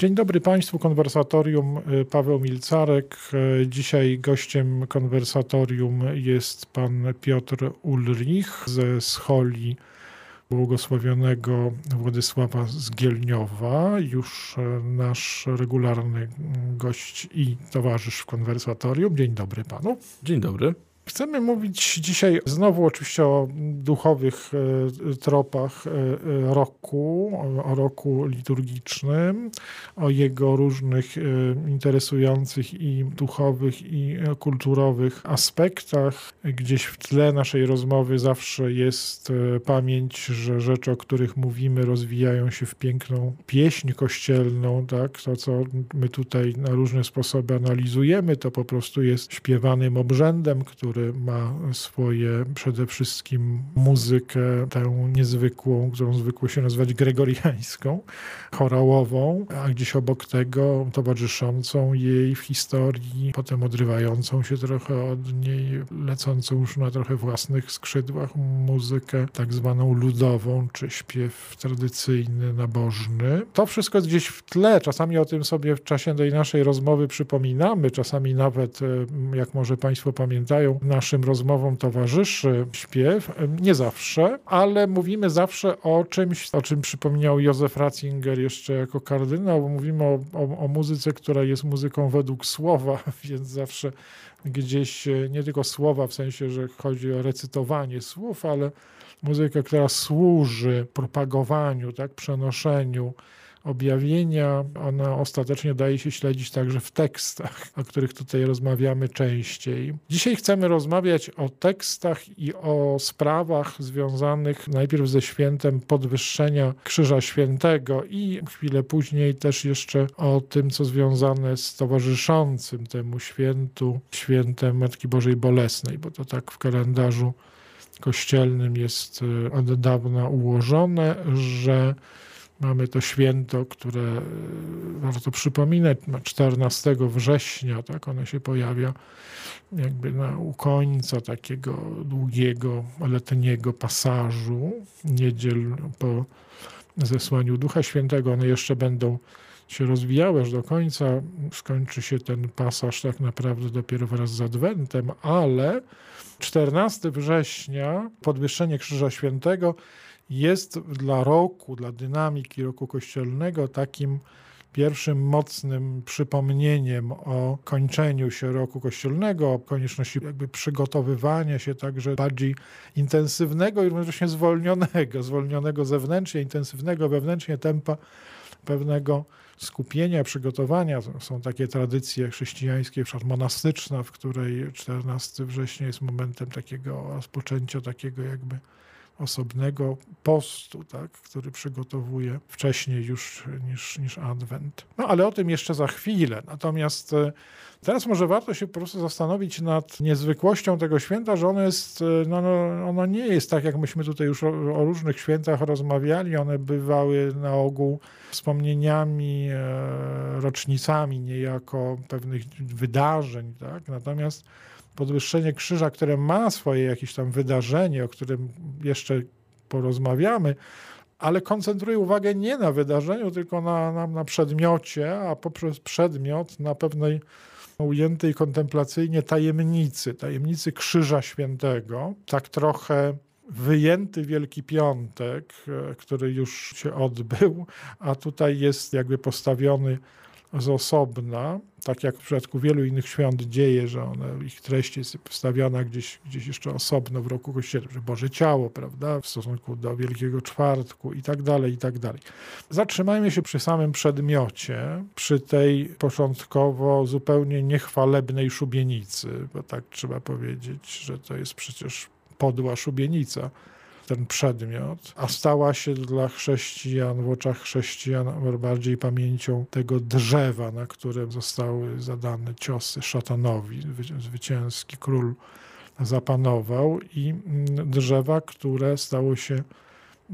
Dzień dobry Państwu, konwersatorium y, Paweł Milcarek. Y, dzisiaj gościem konwersatorium jest pan Piotr Ulrich ze Scholi błogosławionego Władysława Zgielniowa, już y, nasz regularny gość i towarzysz w konwersatorium. Dzień dobry panu. Dzień dobry. Chcemy mówić dzisiaj znowu oczywiście o duchowych e, tropach e, e, roku, o roku liturgicznym, o jego różnych interesujących i duchowych, i kulturowych aspektach. Gdzieś w tle naszej rozmowy zawsze jest pamięć, że rzeczy, o których mówimy, rozwijają się w piękną pieśń kościelną. Tak? To, co my tutaj na różne sposoby analizujemy, to po prostu jest śpiewanym obrzędem, który ma swoje przede wszystkim muzykę, tę niezwykłą, którą zwykło się nazywać gregoriańską, chorałową, a gdzieś obok tego towarzyszącą jej w historii, potem odrywającą się trochę od niej, lecącą już na trochę własnych skrzydłach muzykę tak zwaną ludową, czy śpiew tradycyjny, nabożny. To wszystko gdzieś w tle. Czasami o tym sobie w czasie tej naszej rozmowy przypominamy, czasami nawet, jak może Państwo pamiętają, naszym rozmowom towarzyszy śpiew. Nie zawsze, ale mówimy zawsze o czymś, o czym przypomniał Józef Ratzinger jeszcze jako kardynał. Mówimy o, o, o muzyce, która jest muzyką według słowa, więc zawsze gdzieś nie tylko słowa w sensie, że chodzi o recytowanie słów, ale muzyka, która służy propagowaniu, tak, przenoszeniu objawienia, ona ostatecznie daje się śledzić także w tekstach, o których tutaj rozmawiamy częściej. Dzisiaj chcemy rozmawiać o tekstach i o sprawach związanych najpierw ze świętem podwyższenia Krzyża Świętego i chwilę później też jeszcze o tym, co związane z towarzyszącym temu świętu, świętem Matki Bożej Bolesnej, bo to tak w kalendarzu kościelnym jest e, od dawna ułożone, że Mamy to święto, które e, warto przypominać, 14 września, tak ono się pojawia jakby na, u końca takiego długiego letniego pasażu niedziel po zesłaniu Ducha Świętego. One jeszcze będą się rozwijały aż do końca. Skończy się ten pasaż tak naprawdę dopiero wraz z Adwentem, ale 14 września, podwyższenie Krzyża Świętego, jest dla roku, dla dynamiki roku kościelnego takim pierwszym mocnym przypomnieniem o kończeniu się roku kościelnego, o konieczności jakby przygotowywania się także bardziej intensywnego i równocześnie zwolnionego, zwolnionego zewnętrznie, intensywnego wewnętrznie tempa pewnego skupienia, przygotowania. Są takie tradycje chrześcijańskie, przykład monastyczna, w której 14 września jest momentem takiego rozpoczęcia takiego jakby osobnego postu, tak, który przygotowuje wcześniej już niż, niż Adwent. No ale o tym jeszcze za chwilę. Natomiast e, teraz może warto się po prostu zastanowić nad niezwykłością tego święta, że ono jest, e, no, no, ono nie jest tak, jak myśmy tutaj już o, o różnych świętach rozmawiali. One bywały na ogół wspomnieniami, e, rocznicami niejako pewnych wydarzeń, tak? Natomiast podwyższenie krzyża, które ma swoje jakieś tam wydarzenie, o którym jeszcze porozmawiamy, ale koncentruje uwagę nie na wydarzeniu, tylko na, na, na przedmiocie, a poprzez przedmiot na pewnej ujętej kontemplacyjnie tajemnicy, tajemnicy Krzyża Świętego. Tak trochę wyjęty Wielki Piątek, e, który już się odbył, a tutaj jest jakby postawiony z osobna, tak jak w przypadku wielu innych świąt dzieje, że one, ich treść jest wstawiana gdzieś, gdzieś jeszcze osobno w roku kościelnym, że Boże Ciało, prawda, w stosunku do Wielkiego Czwartku i tak dalej, i tak dalej. Zatrzymajmy się przy samym przedmiocie, przy tej początkowo zupełnie niechwalebnej szubienicy, bo tak trzeba powiedzieć, że to jest przecież podła szubienica ten przedmiot, a stała się dla chrześcijan, w oczach chrześcijan bardziej pamięcią tego drzewa, na którym zostały zadane ciosy szatanowi. Zwycięski król zapanował i mm, drzewa, które stało się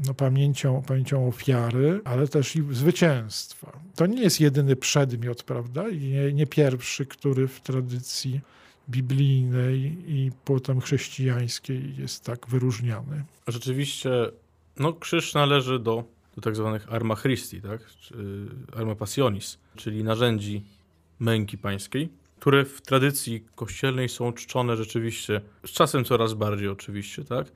no, pamięcią, pamięcią ofiary, ale też i zwycięstwa. To nie jest jedyny przedmiot, prawda? I nie, nie pierwszy, który w tradycji biblijnej i potem chrześcijańskiej jest tak wyróżniany. Rzeczywiście, no krzyż należy do do tak zwanych arma Christi, tak? arma passionis, czyli narzędzi męki pańskiej, które w tradycji kościelnej są czczone rzeczywiście, z czasem coraz bardziej oczywiście, tak?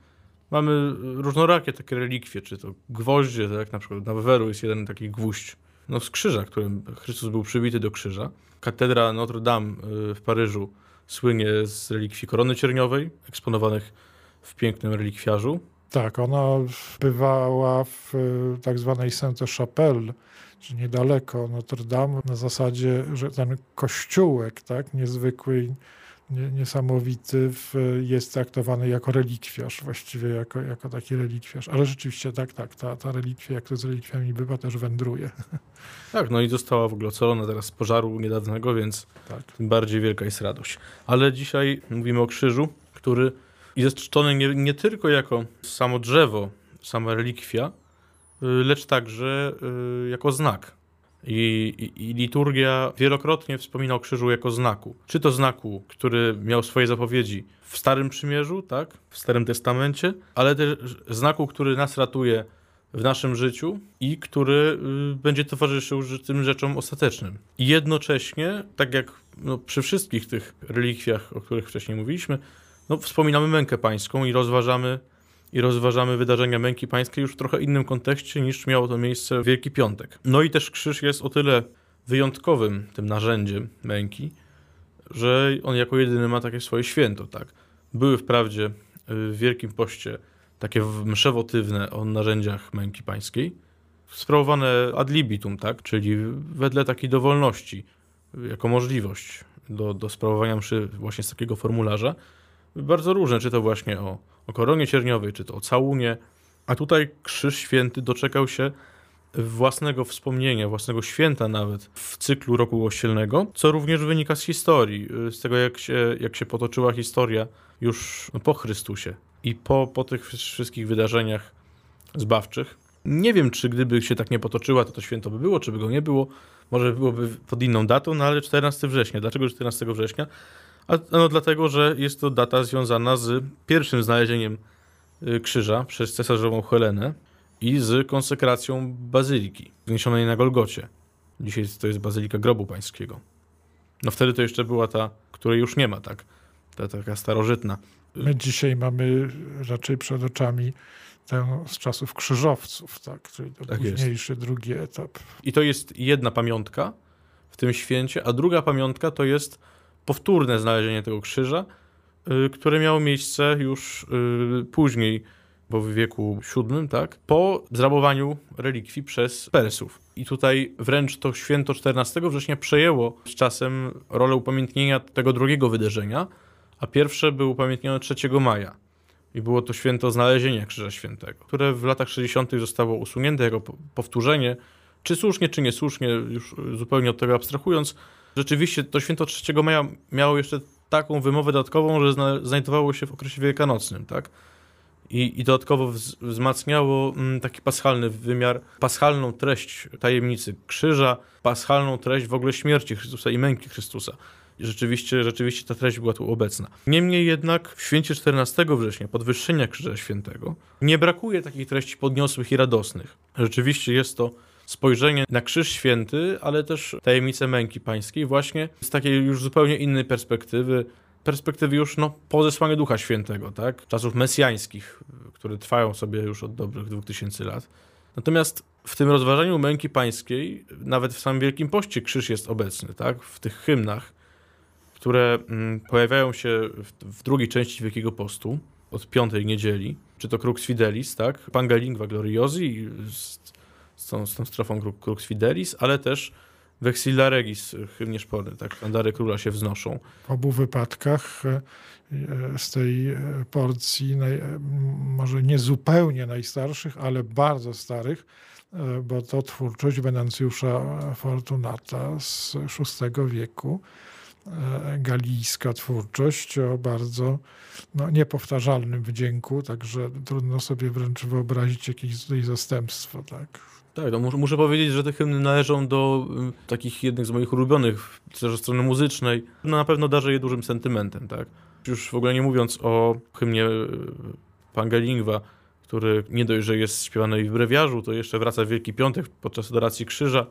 Mamy różnorakie takie relikwie, czy to gwoździe, tak? Na przykład na Weweru jest jeden taki gwóźdź, no z krzyża, którym Chrystus był przybity do krzyża. Katedra Notre Dame y, w Paryżu słynie z relikwii korony cierniowej, eksponowanych w pięknym relikwiarzu. Tak, ona bywała w y, tak zwanej Sainte-Chapelle, czy niedaleko Notre Dame, na zasadzie, że ten kościółek, tak, niezwykły, nie, niesamowity, w, jest traktowany jako relikwiarz, właściwie jako, jako taki relikwiarz. Ale rzeczywiście tak, tak, ta, ta relikwia, jak to z relikwiami bywa, też wędruje. Tak, no i została w ogóle ocalona teraz z pożaru niedawnego, więc tak. tym bardziej wielka jest radość. Ale dzisiaj mówimy o krzyżu, który jest czczony nie, nie tylko jako samo drzewo, sama relikwia, y, lecz także y, jako znak. I, i, I, liturgia wielokrotnie wspomina o krzyżu jako znaku. Czy to znaku, który miał swoje zapowiedzi w Starym Przymierzu, tak, w Starym Testamencie, ale też znaku, który nas ratuje w naszym życiu i który y, będzie towarzyszył tym rzeczom ostatecznym. I jednocześnie, tak jak no, przy wszystkich tych relikwiach, o których wcześniej mówiliśmy, no, wspominamy mękę pańską i rozważamy, i rozważamy wydarzenia męki pańskiej już w trochę innym kontekście niż miało to miejsce w Wielki Piątek. No i też krzyż jest o tyle wyjątkowym tym narzędziem męki, że on jako jedyny ma takie swoje święto. Tak? Były wprawdzie w Wielkim Poście takie msze wotywne o narzędziach męki pańskiej, sprawowane ad libitum, tak? czyli wedle takiej dowolności, jako możliwość do, do sprawowania mszy właśnie z takiego formularza, bardzo różne, czy to właśnie o, o koronie cierniowej, czy to o całunie, a tutaj Krzyż Święty doczekał się własnego wspomnienia, własnego święta nawet w cyklu roku ościelnego, co również wynika z historii, z tego jak się, jak się potoczyła historia już po Chrystusie i po, po tych wszystkich wydarzeniach zbawczych. Nie wiem, czy gdyby się tak nie potoczyła, to to święto by było, czy by go nie było. Może byłoby pod inną datą, no ale 14 września. Dlaczego 14 września? A, no dlatego, że jest to data związana z pierwszym znalezieniem y, krzyża przez cesarzową Helenę i z konsekracją bazyliki wniesionej na Golgocie. Dzisiaj to jest bazylika grobu pańskiego. No wtedy to jeszcze była ta, której już nie ma, tak? Ta taka starożytna. My dzisiaj mamy raczej przed oczami tę z czasów krzyżowców, tak? Czyli to tak późniejszy, jest. drugi etap. I to jest jedna pamiątka w tym święcie, a druga pamiątka to jest powtórne znalezienie tego krzyża, y, które miało miejsce już y, później, bo w wieku VII, tak, po zrabowaniu relikwii przez Persów. I tutaj wręcz to święto 14 września przejęło z czasem rolę upamiętnienia tego drugiego wydarzenia, a pierwsze było upamiętnione 3 maja. I było to święto znalezienia Krzyża Świętego, które w latach 60. zostało usunięte jako powtórzenie, czy słusznie, czy niesłusznie, już zupełnie od tego abstrahując, rzeczywiście to święto 3 maja miało jeszcze taką wymowę dodatkową, że znajdowało się w okresie wielkanocnym, tak? I, i dodatkowo wzmacniało mm, taki paschalny wymiar, paschalną treść tajemnicy krzyża, paschalną treść w ogóle śmierci Chrystusa i męki Chrystusa. I rzeczywiście, rzeczywiście ta treść była tu obecna. Niemniej jednak w święcie 14 września, podwyższenia Krzyża Świętego, nie brakuje takich treści podniosłych i radosnych. Rzeczywiście jest to spojrzenie na Krzyż Święty, ale też tajemnicę męki pańskiej właśnie z takiej już zupełnie innej perspektywy, perspektywy już no, po zesłaniu Ducha Świętego, tak? czasów mesjańskich, które trwają sobie już od dobrych 2000 lat. Natomiast w tym rozważaniu męki pańskiej, nawet w samym Wielkim Poście krzyż jest obecny, tak? w tych hymnach, które mm, pojawiają się w, drugiej części Wielkiego Postu, od piątej niedzieli, czy to Crux Fidelis, tak? Pangalingua Gloriosi, z tą, z tą strofą Crux Fidelis, ale też Vexilla Regis, hymnie szporny, tak, sztandary króla się wznoszą. W obu wypadkach e, e, z tej e, porcji, naj, może nie zupełnie najstarszych, ale bardzo starych, bo to twórczość Wenancjusza Fortunata z VI wieku, galijska twórczość o bardzo no, niepowtarzalnym wdzięku, także trudno sobie wręcz wyobrazić jakieś tutaj zastępstwo. Tak. Tak, muszę, powiedzieć, że te hymny należą do y, takich jednych z moich ulubionych, też strony muzycznej. No na pewno darzę je dużym sentymentem, tak. Już w ogóle nie mówiąc o hymnie y, Pangelingwa, który nie dość, że jest śpiewany w brewiarzu, to jeszcze wraca w Wielki Piątek podczas adoracji krzyża.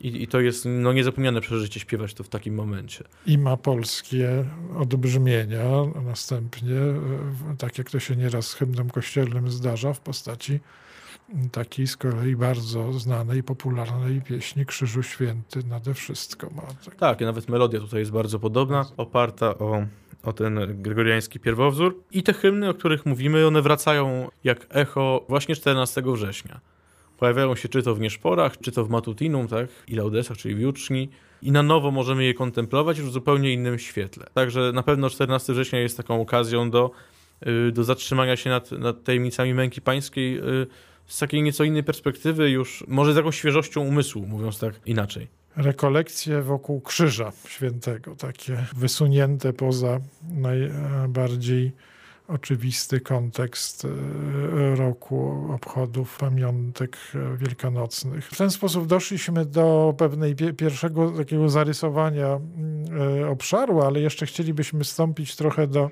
I, I, to jest no, niezapomniane przeżycie śpiewać to w takim momencie. I ma polskie odbrzmienia następnie, tak jak to się nieraz z hymnem kościelnym zdarza, w postaci takiej z kolei bardzo znanej, popularnej pieśni Krzyżu Święty nade wszystko. Ma tak. tak, i nawet melodia tutaj jest bardzo podobna, oparta o, o ten gregoriański pierwowzór. I te hymny, o których mówimy, one wracają jak echo właśnie 14 września. Pojawiają się czy to w Nieszporach, czy to w Matutinum, tak, i Laudesach, czyli w Juczni. I na nowo możemy je kontemplować już w zupełnie innym świetle. Także na pewno 14 września jest taką okazją do, y, do zatrzymania się nad, nad tajemnicami męki pańskiej y, z takiej nieco innej perspektywy, już może z jakąś świeżością umysłu, mówiąc tak inaczej. Rekolekcje wokół Krzyża Świętego, takie wysunięte poza najbardziej oczywisty kontekst e, roku obchodów pamiątek wielkanocnych. W ten sposób doszliśmy do pewnej pierwszego takiego zarysowania mm, e, obszaru, ale jeszcze chcielibyśmy wstąpić trochę do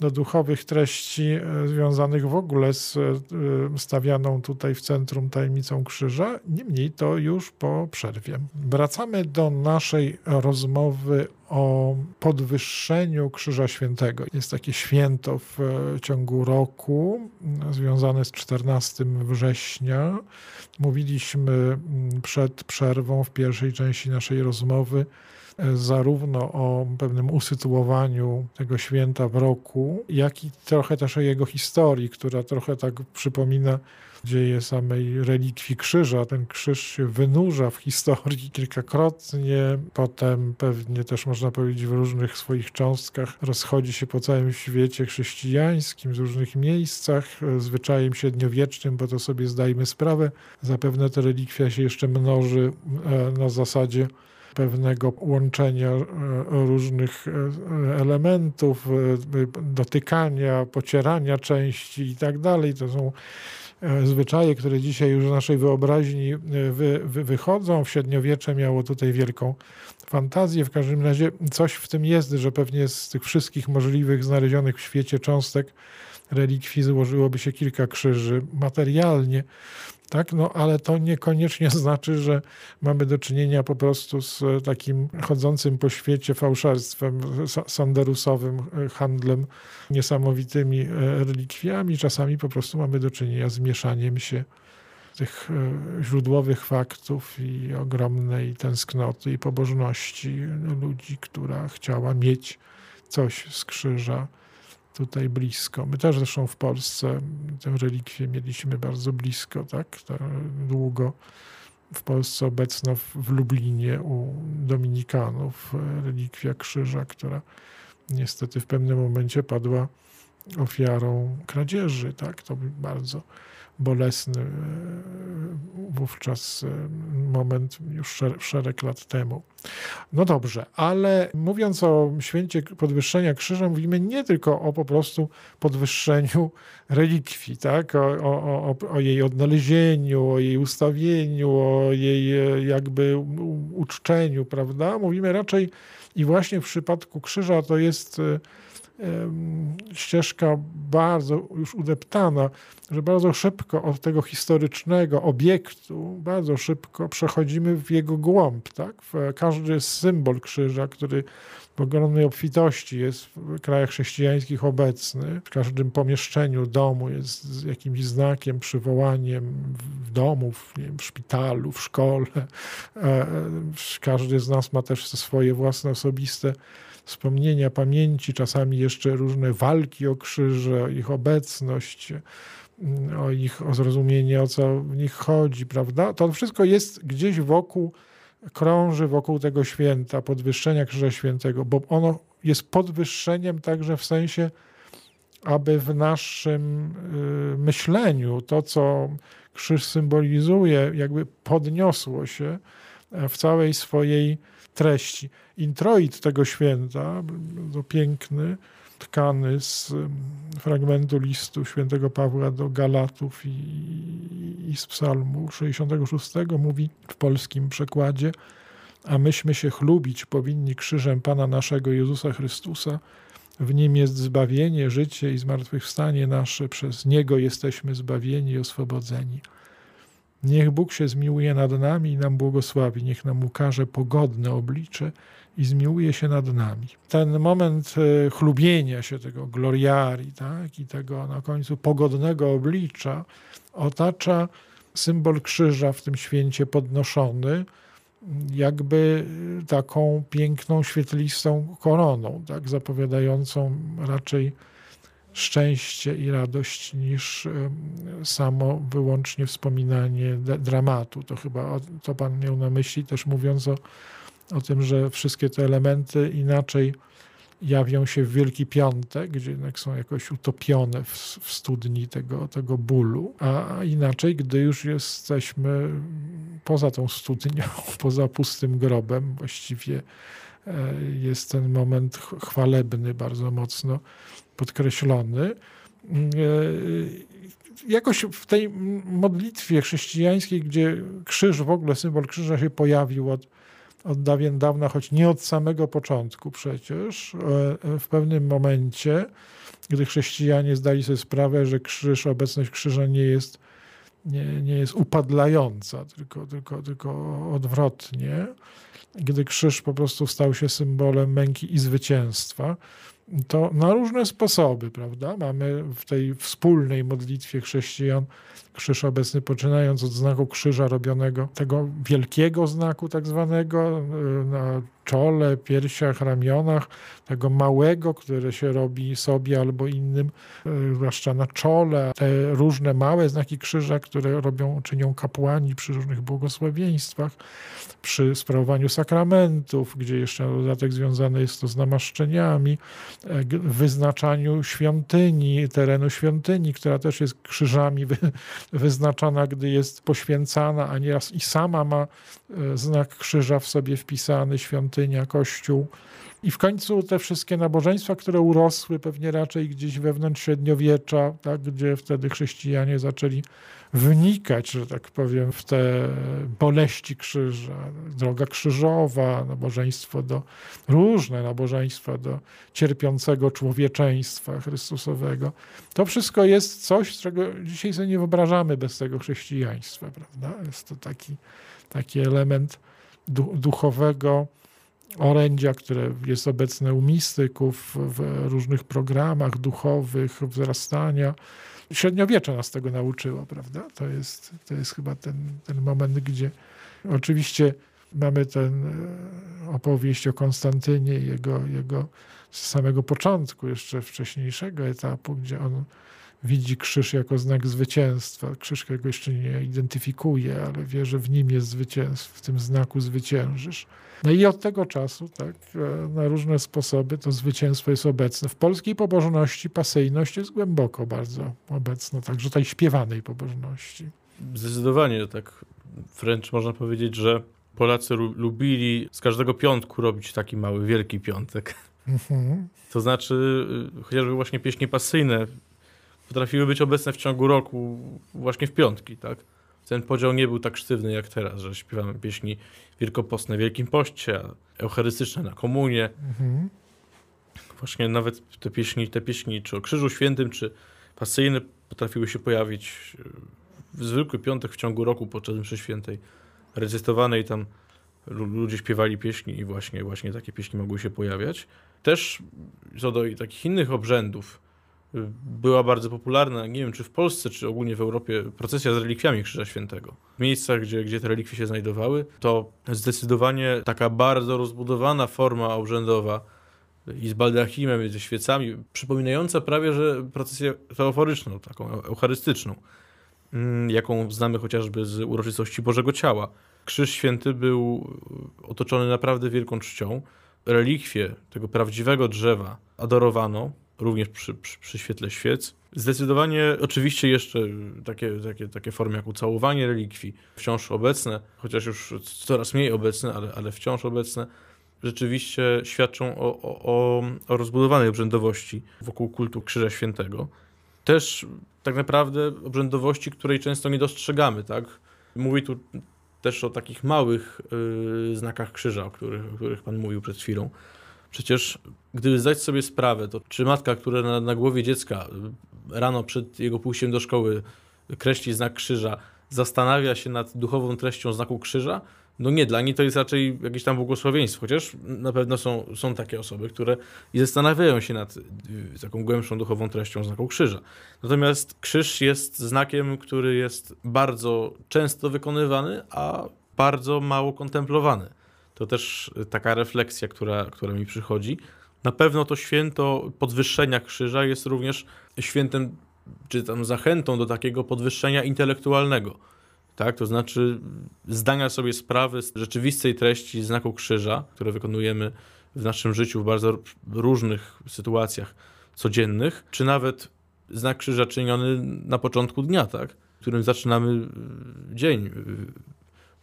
do duchowych treści e, związanych w ogóle z e, stawianą tutaj w centrum tajemnicą krzyża. Niemniej to już po przerwie. Wracamy do naszej rozmowy o podwyższeniu Krzyża Świętego. Jest takie święto w e, ciągu roku związane z 14 września. Mówiliśmy przed przerwą w pierwszej części naszej rozmowy zarówno o pewnym usytuowaniu tego święta w roku, jak i trochę też o jego historii, która trochę tak przypomina dzieje samej relikwii krzyża. Ten krzyż się wynurza w historii kilkakrotnie, potem pewnie też można powiedzieć w różnych swoich cząstkach rozchodzi się po całym świecie chrześcijańskim, w różnych miejscach, zwyczajem średniowiecznym, bo to sobie zdajmy sprawę. Zapewne ta relikwia się jeszcze mnoży e, na zasadzie pewnego łączenia e, różnych e, elementów, e, dotykania, pocierania części i tak dalej. To są zwyczaje, które dzisiaj już z naszej wyobraźni wy, wy, wychodzą. W średniowiecze miało tutaj wielką fantazję. W każdym razie coś w tym jest, że pewnie z tych wszystkich możliwych znalezionych w świecie cząstek relikwii złożyłoby się kilka krzyży materialnie tak? No, ale to niekoniecznie znaczy, że mamy do czynienia po prostu z takim chodzącym po świecie fałszerstwem sanderusowym, e, handlem niesamowitymi e, relikwiami. Czasami po prostu mamy do czynienia z mieszaniem się tych e, źródłowych faktów i ogromnej tęsknoty i pobożności ludzi, która chciała mieć coś z krzyża tutaj blisko. My też zresztą w Polsce tę relikwię mieliśmy bardzo blisko, tak, długo. W Polsce obecna w Lublinie u Dominikanów relikwia krzyża, która niestety w pewnym momencie padła ofiarą kradzieży, tak, to bardzo bolesny e, wówczas e, moment już szereg lat temu. No dobrze, ale mówiąc o święcie podwyższenia krzyża, mówimy nie tylko o po prostu podwyższeniu relikwii, tak? o, o, o, o jej odnalezieniu, o jej ustawieniu, o jej e, jakby uczczeniu, prawda? Mówimy raczej i właśnie w przypadku krzyża to jest ścieżka bardzo już udeptana, że bardzo szybko od tego historycznego obiektu, bardzo szybko przechodzimy w jego głąb. Tak? Każdy symbol krzyża, który w ogromnej obfitości jest w krajach chrześcijańskich obecny, w każdym pomieszczeniu domu jest jakimś znakiem, przywołaniem w domu, w, wiem, w szpitalu, w szkole. E, e, każdy z nas ma też swoje własne osobiste wspomnienia, pamięci, czasami jeszcze różne walki o krzyże, ich obecność, o ich o zrozumienie, o co w nich chodzi, prawda? To wszystko jest gdzieś wokół, krąży wokół tego święta, podwyższenia Krzyża Świętego, bo ono jest podwyższeniem także w sensie, aby w naszym y, myśleniu to, co krzyż symbolizuje, jakby podniosło się w całej swojej treści. Introit tego święta, bardzo piękny, tkany z fragmentu listu świętego Pawła do Galatów i, i z psalmu 66 mówi w polskim przekładzie a myśmy się chlubić powinni krzyżem Pana naszego Jezusa Chrystusa, w nim jest zbawienie, życie i zmartwychwstanie nasze, przez niego jesteśmy zbawieni i oswobodzeni. Niech Bóg się zmiłuje nad nami i nam błogosławi, niech nam ukaże pogodne oblicze i zmiłuje się nad nami. Ten moment e, chlubienia się tego gloriari tak, i tego na końcu pogodnego oblicza otacza symbol krzyża w tym święcie podnoszony, jakby taką piękną, świetlistą koroną, tak, zapowiadającą raczej szczęście i radość niż samo wyłącznie wspominanie dramatu. To chyba to Pan miał na myśli, też mówiąc o, o tym, że wszystkie te elementy inaczej jawią się w Wielki Piątek, gdzie jednak są jakoś utopione w, w studni tego, tego bólu, a inaczej, gdy już jesteśmy poza tą studnią, poza pustym grobem, właściwie e, jest ten moment chwalebny, bardzo mocno podkreślony. E, jakoś w tej modlitwie chrześcijańskiej, gdzie krzyż, w ogóle symbol krzyża się pojawił od od dawien dawna, choć nie od samego początku przecież, e, w pewnym momencie, gdy chrześcijanie zdali sobie sprawę, że krzyż, obecność krzyża nie jest, nie, nie jest upadlająca, tylko, tylko, tylko odwrotnie, gdy krzyż po prostu stał się symbolem męki i zwycięstwa, to na różne sposoby, prawda? Mamy w tej wspólnej modlitwie chrześcijan krzyż obecny, poczynając od znaku krzyża robionego, tego wielkiego znaku tak zwanego, e, na czole, piersiach, ramionach, tego małego, które się robi sobie albo innym, e, zwłaszcza na czole, te różne małe znaki krzyża, które robią, czynią kapłani przy różnych błogosławieństwach, przy sprawowaniu sakramentów, gdzie jeszcze dodatek związane jest to z namaszczeniami, e, wyznaczaniu świątyni, terenu świątyni, która też jest krzyżami wyznaczana, gdy jest poświęcana, a nieraz i sama ma e, znak krzyża w sobie wpisany, świątynia, kościół. I w końcu te wszystkie nabożeństwa, które urosły pewnie raczej gdzieś wewnątrz średniowiecza, tak, gdzie wtedy chrześcijanie zaczęli wnikać, że tak powiem, w te boleści krzyża, droga krzyżowa, nabożeństwo do, różne nabożeństwa do cierpiącego człowieczeństwa Chrystusowego. To wszystko jest coś, czego dzisiaj sobie nie wyobrażamy bez tego chrześcijaństwa, prawda? Jest to taki, taki element duchowego orędzia, które jest obecne u mistyków w różnych programach duchowych, wzrastania. Średniowiecze nas tego nauczyło, prawda? To jest, to jest chyba ten, ten moment, gdzie oczywiście mamy ten e, opowieść o Konstantynie, jego, jego z samego początku, jeszcze wcześniejszego etapu, gdzie on widzi krzyż jako znak zwycięstwa. Krzyż, którego jeszcze nie identyfikuje, ale wie, że w nim jest zwycięstwo, w tym znaku zwyciężysz. No i od tego czasu, tak, e, na różne sposoby to zwycięstwo jest obecne. W polskiej pobożności pasyjność jest głęboko bardzo obecna, także tej śpiewanej pobożności. Zdecydowanie, tak wręcz można powiedzieć, że Polacy lubili z każdego piątku robić taki mały, wielki piątek. Mhm. To znaczy, y, chociażby właśnie pieśni pasyjne potrafiły być obecne w ciągu roku, właśnie w piątki, tak? Ten podział nie był tak sztywny jak teraz, że śpiewamy pieśni wielkopostne w Wielkim Poście, eucharystyczne na komunie. Mhm. Właśnie nawet te pieśni, te pieśni czy o Krzyżu Świętym, czy pasyjne potrafiły się pojawić w zwykły piątek w ciągu roku podczas mszy świętej recytowanej tam ludzie śpiewali pieśni i właśnie, właśnie takie pieśni mogły się pojawiać. Też co do takich innych obrzędów, była bardzo popularna, nie wiem czy w Polsce, czy ogólnie w Europie, procesja z relikwiami Krzyża Świętego. W miejscach, gdzie, gdzie te relikwie się znajdowały, to zdecydowanie taka bardzo rozbudowana forma obrzędowa i z baldachimem, i ze świecami, przypominająca prawie, że procesję teoforyczną, taką eucharystyczną, mm, jaką znamy chociażby z uroczystości Bożego Ciała. Krzyż Święty był otoczony naprawdę wielką czcią. Relikwie tego prawdziwego drzewa adorowano, również przy, przy, przy świetle świec. Zdecydowanie oczywiście jeszcze takie, takie, takie formy jak ucałowanie relikwii, wciąż obecne, chociaż już coraz mniej obecne, ale, ale wciąż obecne, rzeczywiście świadczą o, o, o rozbudowanej obrzędowości wokół kultu Krzyża Świętego. Też tak naprawdę obrzędowości, której często nie dostrzegamy, tak? Mówi tu też o takich małych yy, znakach krzyża, o których, o których Pan mówił przed chwilą Przecież gdyby zdać sobie sprawę, to czy matka, która na, na głowie dziecka rano przed jego pójściem do szkoły kreśli znak krzyża, zastanawia się nad duchową treścią znaku krzyża, no nie, dla niej to jest raczej jakieś tam błogosławieństwo, chociaż na pewno są, są takie osoby, które i zastanawiają się nad y, taką głębszą duchową treścią znaku krzyża. Natomiast krzyż jest znakiem, który jest bardzo często wykonywany, a bardzo mało kontemplowany. To też taka refleksja, która, która mi przychodzi. Na pewno to święto podwyższenia krzyża jest również świętem, czy tam zachętą do takiego podwyższenia intelektualnego tak? To znaczy zdania sobie sprawy z rzeczywistej treści znaku krzyża, które wykonujemy w naszym życiu w bardzo różnych sytuacjach codziennych, czy nawet znak krzyża czyniony na początku dnia, tak? którym zaczynamy dzień.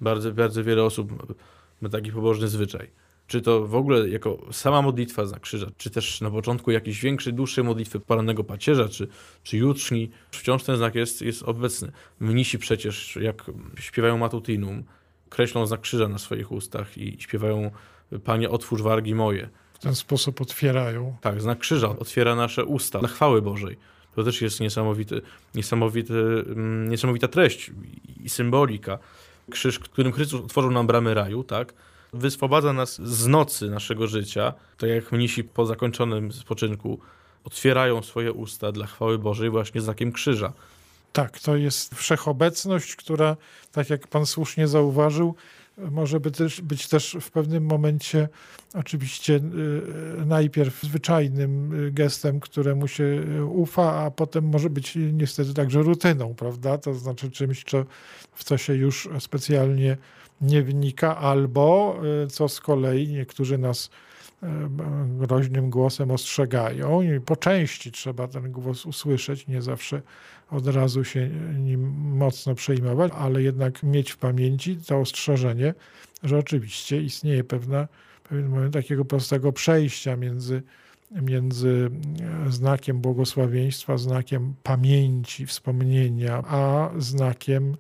Bardzo, bardzo wiele osób ma taki pobożny zwyczaj czy to w ogóle jako sama modlitwa za krzyża, czy też na początku jakiejś większej, dłuższej modlitwy porannego pacierza, czy, czy jutrzni, wciąż ten znak jest, jest obecny. Mnisi przecież, jak śpiewają matutinum, kreślą znak krzyża na swoich ustach i śpiewają Panie, otwórz wargi moje. W ten sposób otwierają. Tak, znak krzyża otwiera nasze usta dla chwały Bożej. To też jest niesamowity, niesamowity, mm, niesamowita treść i symbolika. Krzyż, którym Chrystus otworzył nam bramy raju, tak? wyswobadza nas z nocy naszego życia, tak jak mnisi po zakończonym spoczynku otwierają swoje usta dla chwały Bożej właśnie znakiem krzyża. Tak, to jest wszechobecność, która, tak jak pan słusznie zauważył, może być być też w pewnym momencie oczywiście y, najpierw zwyczajnym gestem, któremu się ufa, a potem może być niestety także rutyną, prawda? To znaczy czymś, co, w co się już specjalnie nie wynika, albo y, co z kolei niektórzy nas y, groźnym głosem ostrzegają i po części trzeba ten głos usłyszeć, nie zawsze od razu się nim mocno przejmować, ale jednak mieć w pamięci to ostrzeżenie, że oczywiście istnieje pewna, pewien moment takiego prostego przejścia między, między e, znakiem błogosławieństwa, znakiem pamięci, wspomnienia, a znakiem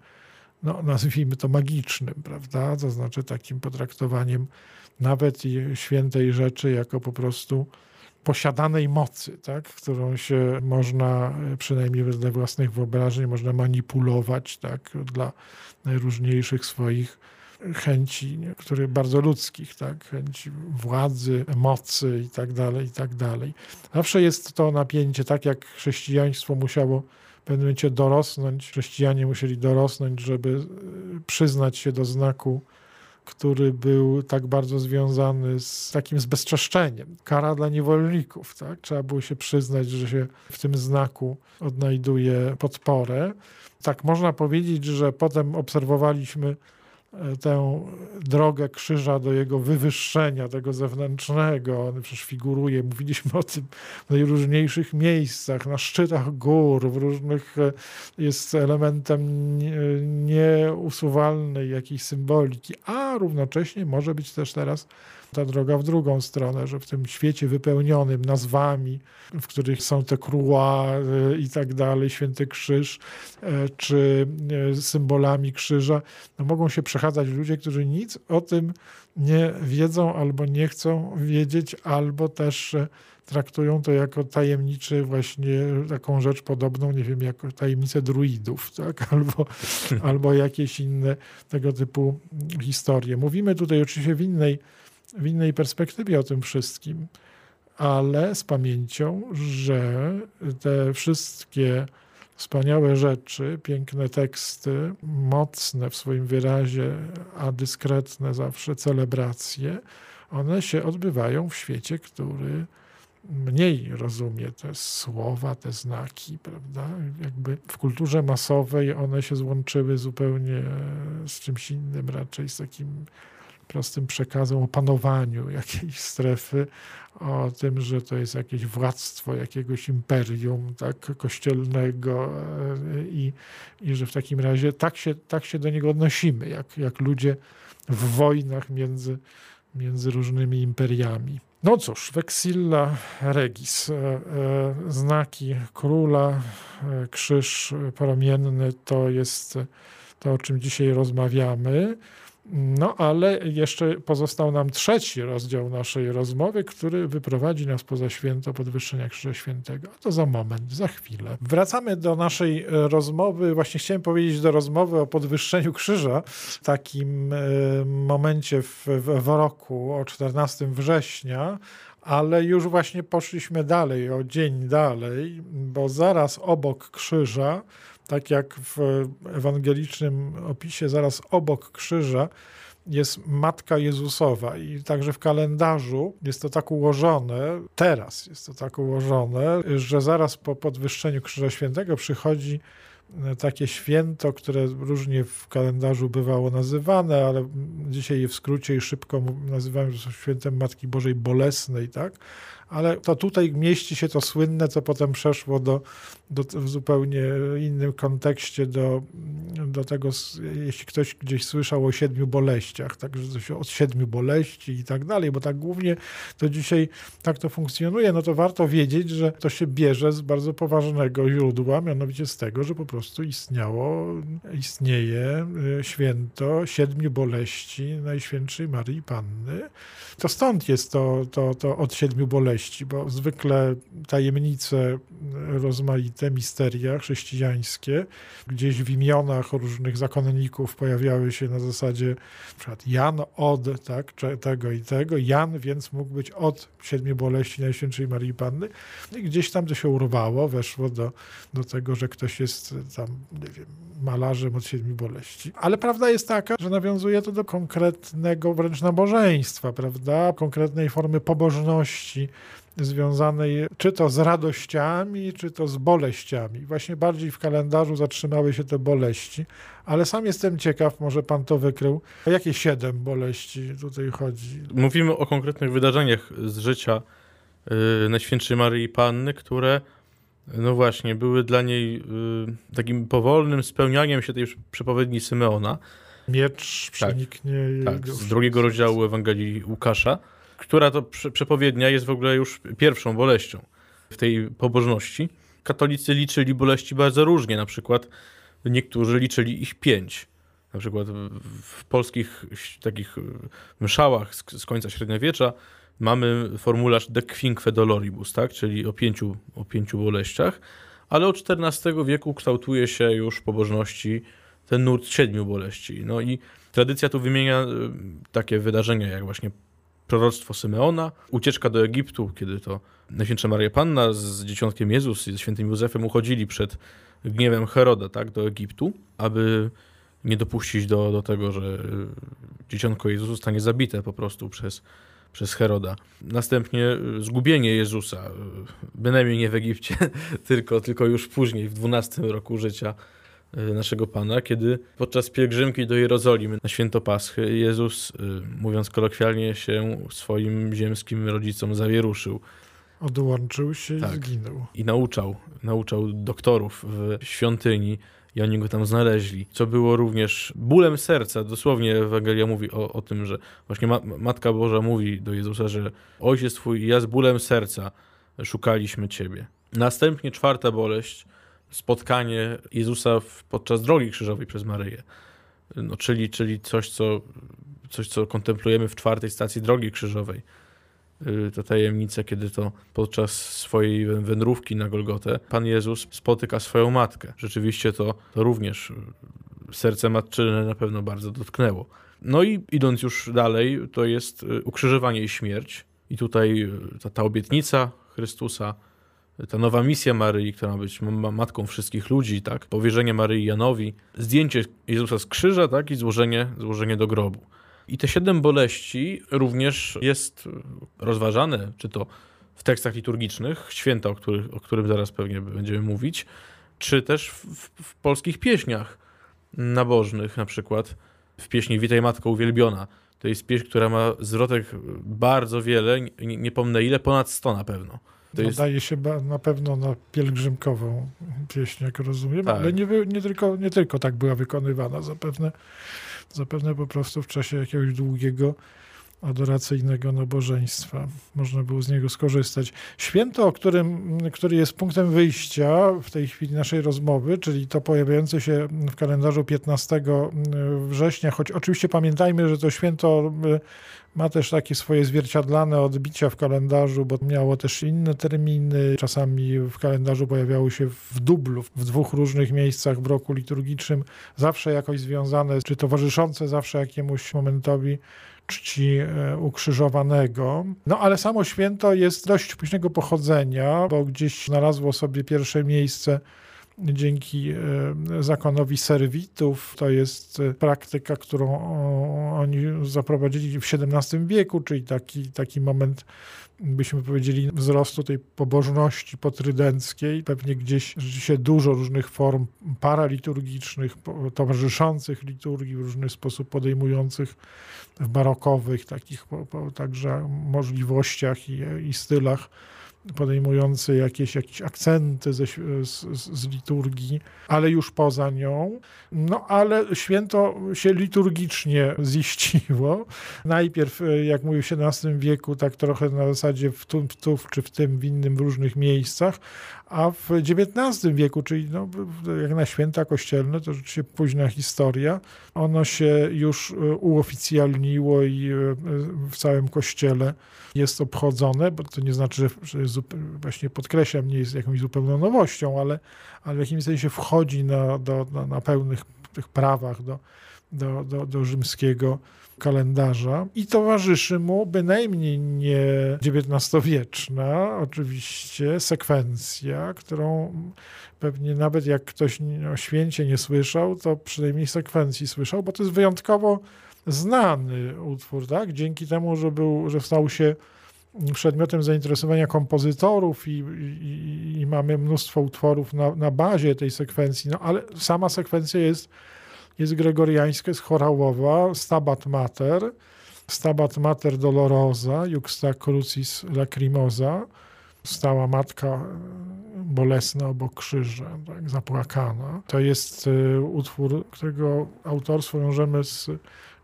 no, nazwijmy to magicznym, prawda? To znaczy takim potraktowaniem nawet świętej rzeczy jako po prostu posiadanej mocy, tak? którą się można, przynajmniej wedle własnych wyobrażeń, można manipulować tak? dla najróżniejszych swoich chęci, które bardzo ludzkich, tak? chęci władzy, mocy i tak dalej, i tak dalej. Zawsze jest to napięcie, tak jak chrześcijaństwo musiało pewnym momencie dorosnąć, chrześcijanie musieli dorosnąć, żeby e, przyznać się do znaku, który był tak bardzo związany z takim zbezczeszczeniem. Kara dla niewolników. Tak? Trzeba było się przyznać, że się w tym znaku odnajduje podporę. Tak można powiedzieć, że potem obserwowaliśmy tę drogę krzyża do jego wywyższenia, tego zewnętrznego. On przecież figuruje, mówiliśmy o tym w najróżniejszych miejscach, na szczytach gór, w różnych, e, jest elementem nieusuwalnej jakiejś symboliki, a równocześnie może być też teraz ta droga w drugą stronę, że w tym świecie wypełnionym nazwami, w których są te krua e, i tak dalej, święty krzyż, e, czy e, symbolami krzyża, no mogą się przechadzać ludzie, którzy nic o tym nie wiedzą albo nie chcą wiedzieć, albo też traktują to jako tajemniczy właśnie taką rzecz podobną, nie wiem, jako tajemnicę druidów, tak? albo, albo jakieś inne tego typu historie. Mówimy tutaj oczywiście w innej w innej perspektywie o tym wszystkim, ale z pamięcią, że te wszystkie wspaniałe rzeczy, piękne teksty, mocne w swoim wyrazie, a dyskretne zawsze celebracje, one się odbywają w świecie, który mniej rozumie te słowa, te znaki, prawda? Jakby w kulturze masowej one się złączyły zupełnie z czymś innym, raczej z takim prostym przekazem o panowaniu jakiejś strefy, o tym, że to jest jakieś władztwo jakiegoś imperium tak, kościelnego e, i, i że w takim razie tak się, tak się do niego odnosimy, jak, jak ludzie w wojnach między, między różnymi imperiami. No cóż, vexilla regis, e, e, znaki króla, krzyż promienny to jest to, o czym dzisiaj rozmawiamy. No ale jeszcze pozostał nam trzeci rozdział naszej rozmowy, który wyprowadzi nas poza święto podwyższenia Krzyża Świętego. To za moment, za chwilę. Wracamy do naszej e, rozmowy. Właśnie chciałem powiedzieć do rozmowy o podwyższeniu krzyża w takim e, momencie w, w roku o 14 września, ale już właśnie poszliśmy dalej, o dzień dalej, bo zaraz obok krzyża tak jak w ewangelicznym opisie, zaraz obok krzyża jest Matka Jezusowa i także w kalendarzu jest to tak ułożone, teraz jest to tak ułożone, że zaraz po podwyższeniu Krzyża Świętego przychodzi takie święto, które różnie w kalendarzu bywało nazywane, ale dzisiaj je w skrócie i szybko nazywamy, świętem Matki Bożej Bolesnej, tak? ale to tutaj mieści się to słynne, co potem przeszło do, do w zupełnie innym kontekście do, do tego, jeśli ktoś gdzieś słyszał o siedmiu boleściach, także coś od siedmiu boleści i tak dalej, bo tak głównie to dzisiaj tak to funkcjonuje, no to warto wiedzieć, że to się bierze z bardzo poważnego źródła, mianowicie z tego, że po prostu istniało, istnieje y, święto siedmiu boleści Najświętszej Maryi Panny. To stąd jest to, to, to od siedmiu boleści bo zwykle tajemnice rozmaite, misteria chrześcijańskie, gdzieś w imionach różnych zakonników pojawiały się na zasadzie np. Jan od tak, tego i tego. Jan więc mógł być od siedmiu boleści Najświętszej Marii Panny. I gdzieś tam to się urwało, weszło do, do tego, że ktoś jest tam, nie wiem, malarzem od siedmiu boleści. Ale prawda jest taka, że nawiązuje to do konkretnego wręcz nabożeństwa, prawda? Konkretnej formy pobożności, związanej czy to z radościami, czy to z boleściami. Właśnie bardziej w kalendarzu zatrzymały się te boleści, ale sam jestem ciekaw, może pan to wykrył, o jakie siedem boleści tutaj chodzi. Mówimy o konkretnych wydarzeniach z życia yy, Najświętszej Maryi Panny, które no właśnie, były dla niej yy, takim powolnym spełnianiem się tej przepowiedni Symeona. Miecz przeniknie tak, tak, z drugiego rozdziału Ewangelii Łukasza która to przepowiednia jest w ogóle już pierwszą boleścią w tej pobożności. Katolicy liczyli boleści bardzo różnie, na przykład niektórzy liczyli ich pięć. Na przykład w polskich takich mszałach z, z końca średniowiecza mamy formularz de quinque doloribus, tak? czyli o pięciu, o pięciu boleściach, ale od XIV wieku kształtuje się już pobożności ten nurt siedmiu boleści. No i tradycja tu wymienia y, takie wydarzenia, jak właśnie proroctwo Symeona, ucieczka do Egiptu, kiedy to Najświętsza Maria Panna z dzieciątkiem Jezus i ze świętym Józefem uchodzili przed gniewem Heroda tak, do Egiptu, aby nie dopuścić do, do tego, że dzieciątko Jezus zostanie zabite po prostu przez, przez Heroda. Następnie zgubienie Jezusa, bynajmniej nie w Egipcie, tylko, tylko już później, w XII roku życia Y, naszego Pana, kiedy podczas pielgrzymki do Jerozolimy na święto Paschy Jezus, y, mówiąc kolokwialnie, się swoim ziemskim rodzicom zawieruszył. Odłączył się tak. i zginął. I nauczał, nauczał doktorów w świątyni i oni go tam znaleźli, co było również bólem serca. Dosłownie Ewangelia mówi o, o tym, że właśnie ma, Matka Boża mówi do Jezusa, że Ojciec Twój ja z bólem serca szukaliśmy Ciebie. Następnie czwarta boleść – spotkanie Jezusa podczas drogi krzyżowej przez Maryję. No, czyli, czyli coś, co, coś, co kontemplujemy w czwartej stacji drogi krzyżowej. Y, ta tajemnica, kiedy to podczas swojej wędrówki na Golgotę Pan Jezus spotyka swoją matkę. Rzeczywiście to, to również serce matczyne na pewno bardzo dotknęło. No i idąc już dalej, to jest y, ukrzyżowanie i śmierć. I tutaj y, ta, ta obietnica Chrystusa ta nowa misja Maryi, która ma być matką wszystkich ludzi, tak? Powierzenie Maryi Janowi, zdjęcie Jezusa z krzyża, tak? I złożenie, złożenie do grobu. I te siedem boleści również jest rozważane, czy to w tekstach liturgicznych, święta, o, których, o którym zaraz pewnie będziemy mówić, czy też w, w polskich pieśniach nabożnych, na przykład w pieśni Witaj Matko Uwielbiona. To jest pieśń, która ma zwrotek bardzo wiele, nie, nie pomnę ile, ponad 100 na pewno. To jest... Daje się na pewno na pielgrzymkową pieśń, jak rozumiem, tak. ale nie, nie, tylko, nie tylko tak była wykonywana. Zapewne, zapewne po prostu w czasie jakiegoś długiego adoracyjnego nabożeństwa. Można było z niego skorzystać. Święto, o którym, który jest punktem wyjścia w tej chwili naszej rozmowy, czyli to pojawiające się w kalendarzu 15 września, choć oczywiście pamiętajmy, że to święto y, ma też takie swoje zwierciadlane odbicia w kalendarzu, bo miało też inne terminy. Czasami w kalendarzu pojawiało się w dublu, w dwóch różnych miejscach w roku liturgicznym, zawsze jakoś związane, czy towarzyszące zawsze jakiemuś momentowi czci e, ukrzyżowanego. No ale samo święto jest dość późnego pochodzenia, bo gdzieś znalazło sobie pierwsze miejsce dzięki e, zakonowi serwitów. To jest e, praktyka, którą oni zaprowadzili w XVII wieku, czyli taki, taki moment, byśmy powiedzieli, wzrostu tej pobożności potrydenckiej. Pewnie gdzieś się dużo różnych form paraliturgicznych, towarzyszących liturgii, w różny sposób podejmujących w barokowych takich także możliwościach i, i stylach podejmujący jakieś, jakieś akcenty ze, z, z, liturgii, ale już poza nią. No ale święto się liturgicznie ziściło. Najpierw, e, jak mówię, w XVII wieku, tak trochę na zasadzie w tu, w tu czy w tym, w innym, w różnych miejscach, a w XIX wieku, czyli no, jak na święta kościelne, to rzeczywiście późna historia, ono się już e, uoficjalniło i e, w całym kościele jest obchodzone, bo to nie znaczy, że jest, właśnie podkreślam, nie jest jakąś zupełną nowością, ale, ale w jakimś sensie wchodzi na, do, na, na pełnych tych prawach do, do, do, do rzymskiego kalendarza i towarzyszy mu bynajmniej nie XIX-wieczna oczywiście sekwencja, którą pewnie nawet jak ktoś o święcie nie słyszał, to przynajmniej sekwencji słyszał, bo to jest wyjątkowo znany utwór, tak? Dzięki temu, że, był, że stał się przedmiotem zainteresowania kompozytorów i, i, i mamy mnóstwo utworów na, na, bazie tej sekwencji, no ale sama sekwencja jest, jest gregoriańska, jest chorałowa, Stabat Mater, Stabat Mater Dolorosa, Juxta Crucis Lacrimosa, stała matka bolesna obok krzyża, tak, zapłakana. To jest y, utwór, którego autorstwo wiążemy z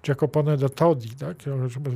Giacopone da Todi, tak?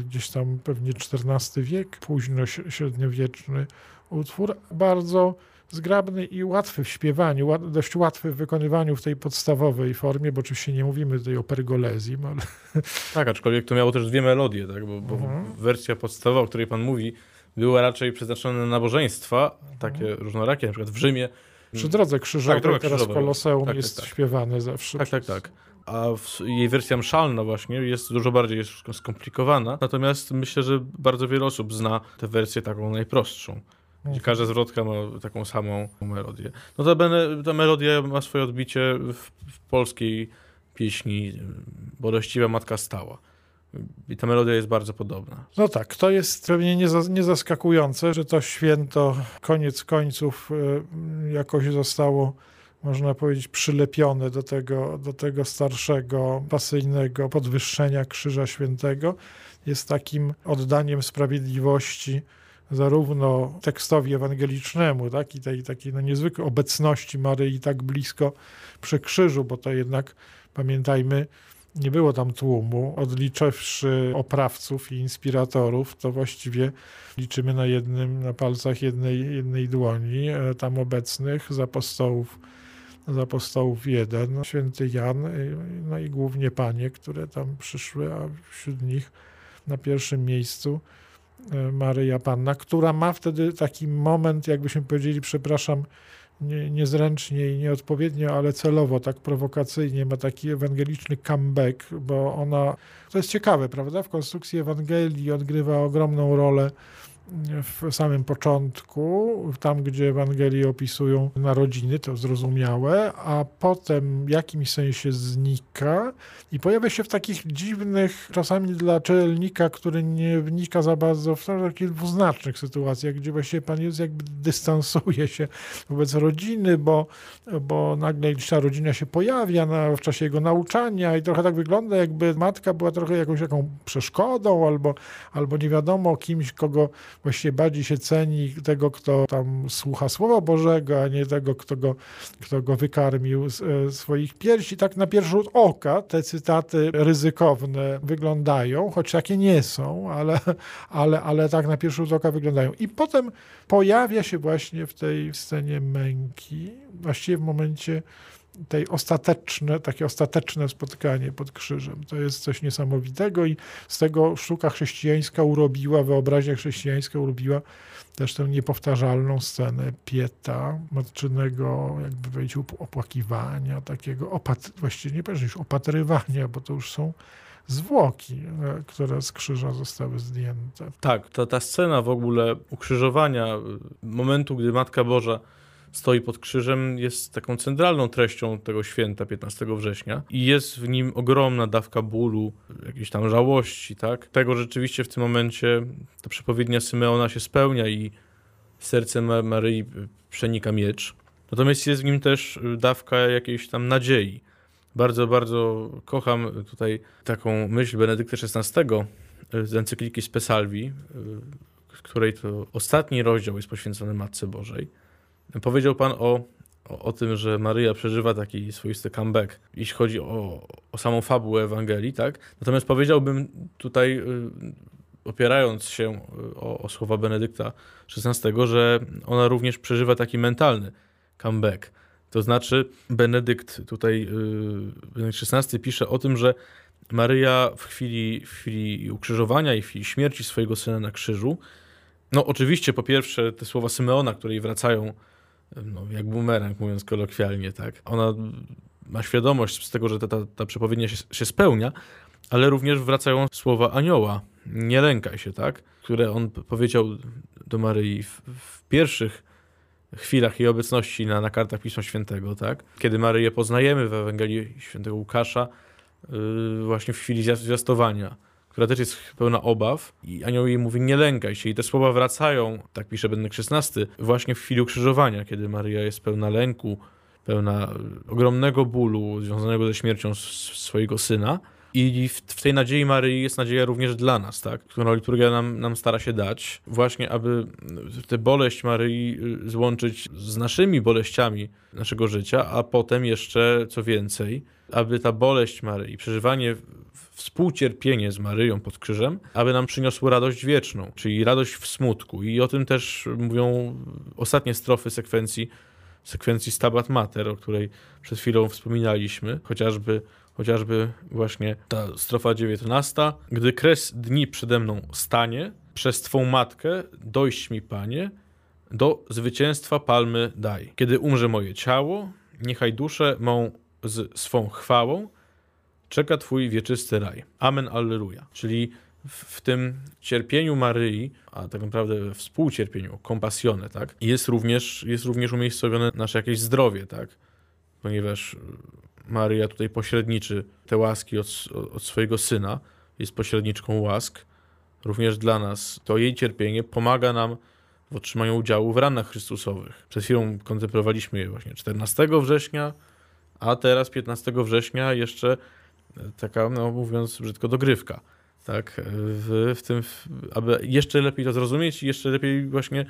gdzieś tam pewnie XIV wiek, późno średniowieczny utwór, bardzo zgrabny i łatwy w śpiewaniu, dość łatwy w wykonywaniu w tej podstawowej formie, bo oczywiście nie mówimy tutaj o pergolezji. Ale... Tak, aczkolwiek to miało też dwie melodie, tak? bo, bo mhm. wersja podstawowa, o której pan mówi, była raczej przeznaczona na nabożeństwa, takie mhm. różnorakie, na przykład w Rzymie. Przy drodze krzyżowej, tak, teraz Koloseum tak, jest tak, tak. śpiewane zawsze. Tak, tak, tak a jej wersja mszalna właśnie jest dużo bardziej skomplikowana. Natomiast myślę, że bardzo wiele osób zna tę wersję taką najprostszą. Gdzie każda zwrotka ma taką samą melodię. No ta, ta melodia ma swoje odbicie w, w polskiej pieśni Boleściwa Matka Stała. I ta melodia jest bardzo podobna. No tak, to jest pewnie niezaskakujące, że to święto koniec końców y, jakoś zostało można powiedzieć, przylepione do tego, do tego starszego, pasyjnego podwyższenia Krzyża Świętego, jest takim oddaniem sprawiedliwości zarówno tekstowi ewangelicznemu, tak, i tej takiej no, niezwykłej obecności Maryi tak blisko przy krzyżu, bo to jednak, pamiętajmy, nie było tam tłumu. Odliczywszy oprawców i inspiratorów, to właściwie liczymy na jednym, na palcach jednej, jednej dłoni e, tam obecnych z apostołów z apostołów jeden, święty Jan, y, no i głównie panie, które tam przyszły, a wśród nich na pierwszym miejscu Maryja Panna, która ma wtedy taki moment, jakbyśmy powiedzieli, przepraszam, nie, niezręcznie i nieodpowiednio, ale celowo, tak prowokacyjnie, ma taki ewangeliczny comeback, bo ona, to jest ciekawe, prawda, w konstrukcji Ewangelii odgrywa ogromną rolę w samym początku, tam gdzie Ewangelie opisują narodziny, to zrozumiałe, a potem w jakimś sensie znika i pojawia się w takich dziwnych, czasami dla czytelnika, który nie wnika za bardzo w takich dwuznacznych sytuacjach, gdzie właściwie Pan Jezus jakby dystansuje się wobec rodziny, bo, bo nagle gdzieś ta rodzina się pojawia na, w czasie jego nauczania i trochę tak wygląda, jakby matka była trochę jakąś taką przeszkodą albo, albo nie wiadomo kimś, kogo właściwie bardziej się ceni tego, kto tam słucha Słowa Bożego, a nie tego, kto go, kto go wykarmił z e, swoich piersi. Tak na pierwszy rzut oka te cytaty ryzykowne wyglądają, choć takie nie są, ale, ale, ale tak na pierwszy rzut oka wyglądają. I potem pojawia się właśnie w tej scenie męki, właściwie w momencie tej ostateczne, takie ostateczne spotkanie pod krzyżem. To jest coś niesamowitego i z tego sztuka chrześcijańska urobiła, wyobraźnia chrześcijańska urobiła też tę niepowtarzalną scenę pieta, matczynego, jakby powiedzieć, opłakiwania, takiego opat właściwie nie powiem już opatrywania, bo to już są zwłoki, e, które z krzyża zostały zdjęte. Tak, ta, ta scena w ogóle ukrzyżowania, momentu, gdy Matka Boża stoi pod krzyżem, jest taką centralną treścią tego święta 15 września i jest w nim ogromna dawka bólu, jakiejś tam żałości, tak? Tego rzeczywiście w tym momencie ta przepowiednia Symeona się spełnia i serce Maryi przenika miecz. Natomiast jest w nim też dawka jakiejś tam nadziei. Bardzo, bardzo kocham tutaj taką myśl Benedykta XVI z encykliki Spesalvi, w której to ostatni rozdział jest poświęcony Matce Bożej. Powiedział Pan o, o, o, tym, że Maryja przeżywa taki swoisty comeback, jeśli chodzi o, o samą fabułę Ewangelii, tak? Natomiast powiedziałbym tutaj, y, opierając się y, o, o słowa Benedykta XVI, że ona również przeżywa taki mentalny comeback. To znaczy, Benedykt tutaj, y, Benedykt XVI pisze o tym, że Maryja w chwili, w chwili ukrzyżowania i w chwili śmierci swojego syna na krzyżu, no oczywiście po pierwsze te słowa Symeona, które jej wracają no, jak bumerang, mówiąc kolokwialnie, tak. Ona ma świadomość z tego, że ta, ta, ta przepowiednia się, się spełnia, ale również wracają słowa anioła, nie lękaj się, tak, które on powiedział do Maryi w, w pierwszych chwilach jej obecności na, na kartach Pisma Świętego, tak, kiedy Maryję poznajemy w Ewangelii Świętego Łukasza, yy, właśnie w chwili zwiastowania która też jest pełna obaw i anioł jej mówi, nie lękaj się. I te słowa wracają, tak pisze Benek XVI, właśnie w chwili ukrzyżowania, kiedy Maria jest pełna lęku, pełna ogromnego bólu związanego ze śmiercią swojego syna. I w, w, tej nadziei Maryi jest nadzieja również dla nas, tak? którą liturgia nam, nam stara się dać, właśnie aby tę boleść Maryi y, złączyć z naszymi boleściami naszego życia, a potem jeszcze co więcej, aby ta boleść Maryi, przeżywanie współcierpienie z Maryją pod krzyżem, aby nam przyniosło radość wieczną, czyli radość w smutku. I o tym też mówią ostatnie strofy sekwencji, sekwencji Stabat Mater, o której przed chwilą wspominaliśmy, chociażby chociażby właśnie ta strofa 19. Gdy kres dni przede mną stanie, przez Twą matkę dojść mi, Panie, do zwycięstwa palmy daj. Kiedy umrze moje ciało, niechaj duszę mą z swą chwałą czeka Twój wieczysty raj. Amen, Alleluja. Czyli w, tym cierpieniu Maryi, a tak naprawdę współcierpieniu, kompasjone, tak, jest również, jest również umiejscowione nasze jakieś zdrowie, tak, ponieważ Maryja tutaj pośredniczy te łaski od, od swojego syna, jest pośredniczką łask, również dla nas. To jej cierpienie pomaga nam w otrzymaniu udziału w ranach Chrystusowych. Przed chwilą kontemplowaliśmy je właśnie 14 września, a teraz 15 września jeszcze taka, no mówiąc brzydko, dogrywka. Tak, w, w tym, aby jeszcze lepiej to zrozumieć i jeszcze lepiej właśnie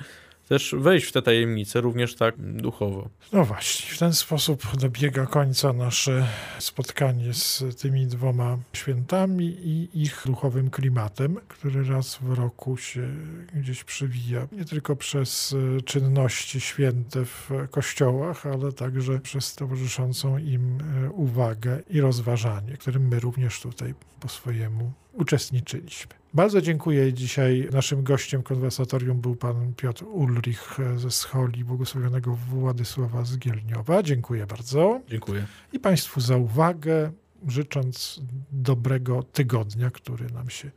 też wejść w te tajemnice, również tak duchowo. No właśnie, w ten sposób dobiega końca nasze spotkanie z tymi dwoma świętami i ich duchowym klimatem, który raz w roku się gdzieś przywija. Nie tylko przez czynności święte w kościołach, ale także przez towarzyszącą im uwagę i rozważanie, którym my również tutaj po swojemu uczestniczyliśmy. Bardzo dziękuję. Dzisiaj naszym gościem konwersatorium był pan Piotr Ulrich ze Scholi Błogosławionego Władysława z Gielniowa. Dziękuję bardzo. Dziękuję. I Państwu za uwagę, życząc dobrego tygodnia, który nam się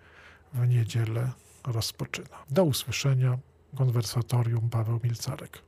w niedzielę rozpoczyna. Do usłyszenia. Konwersatorium Paweł Milcarek.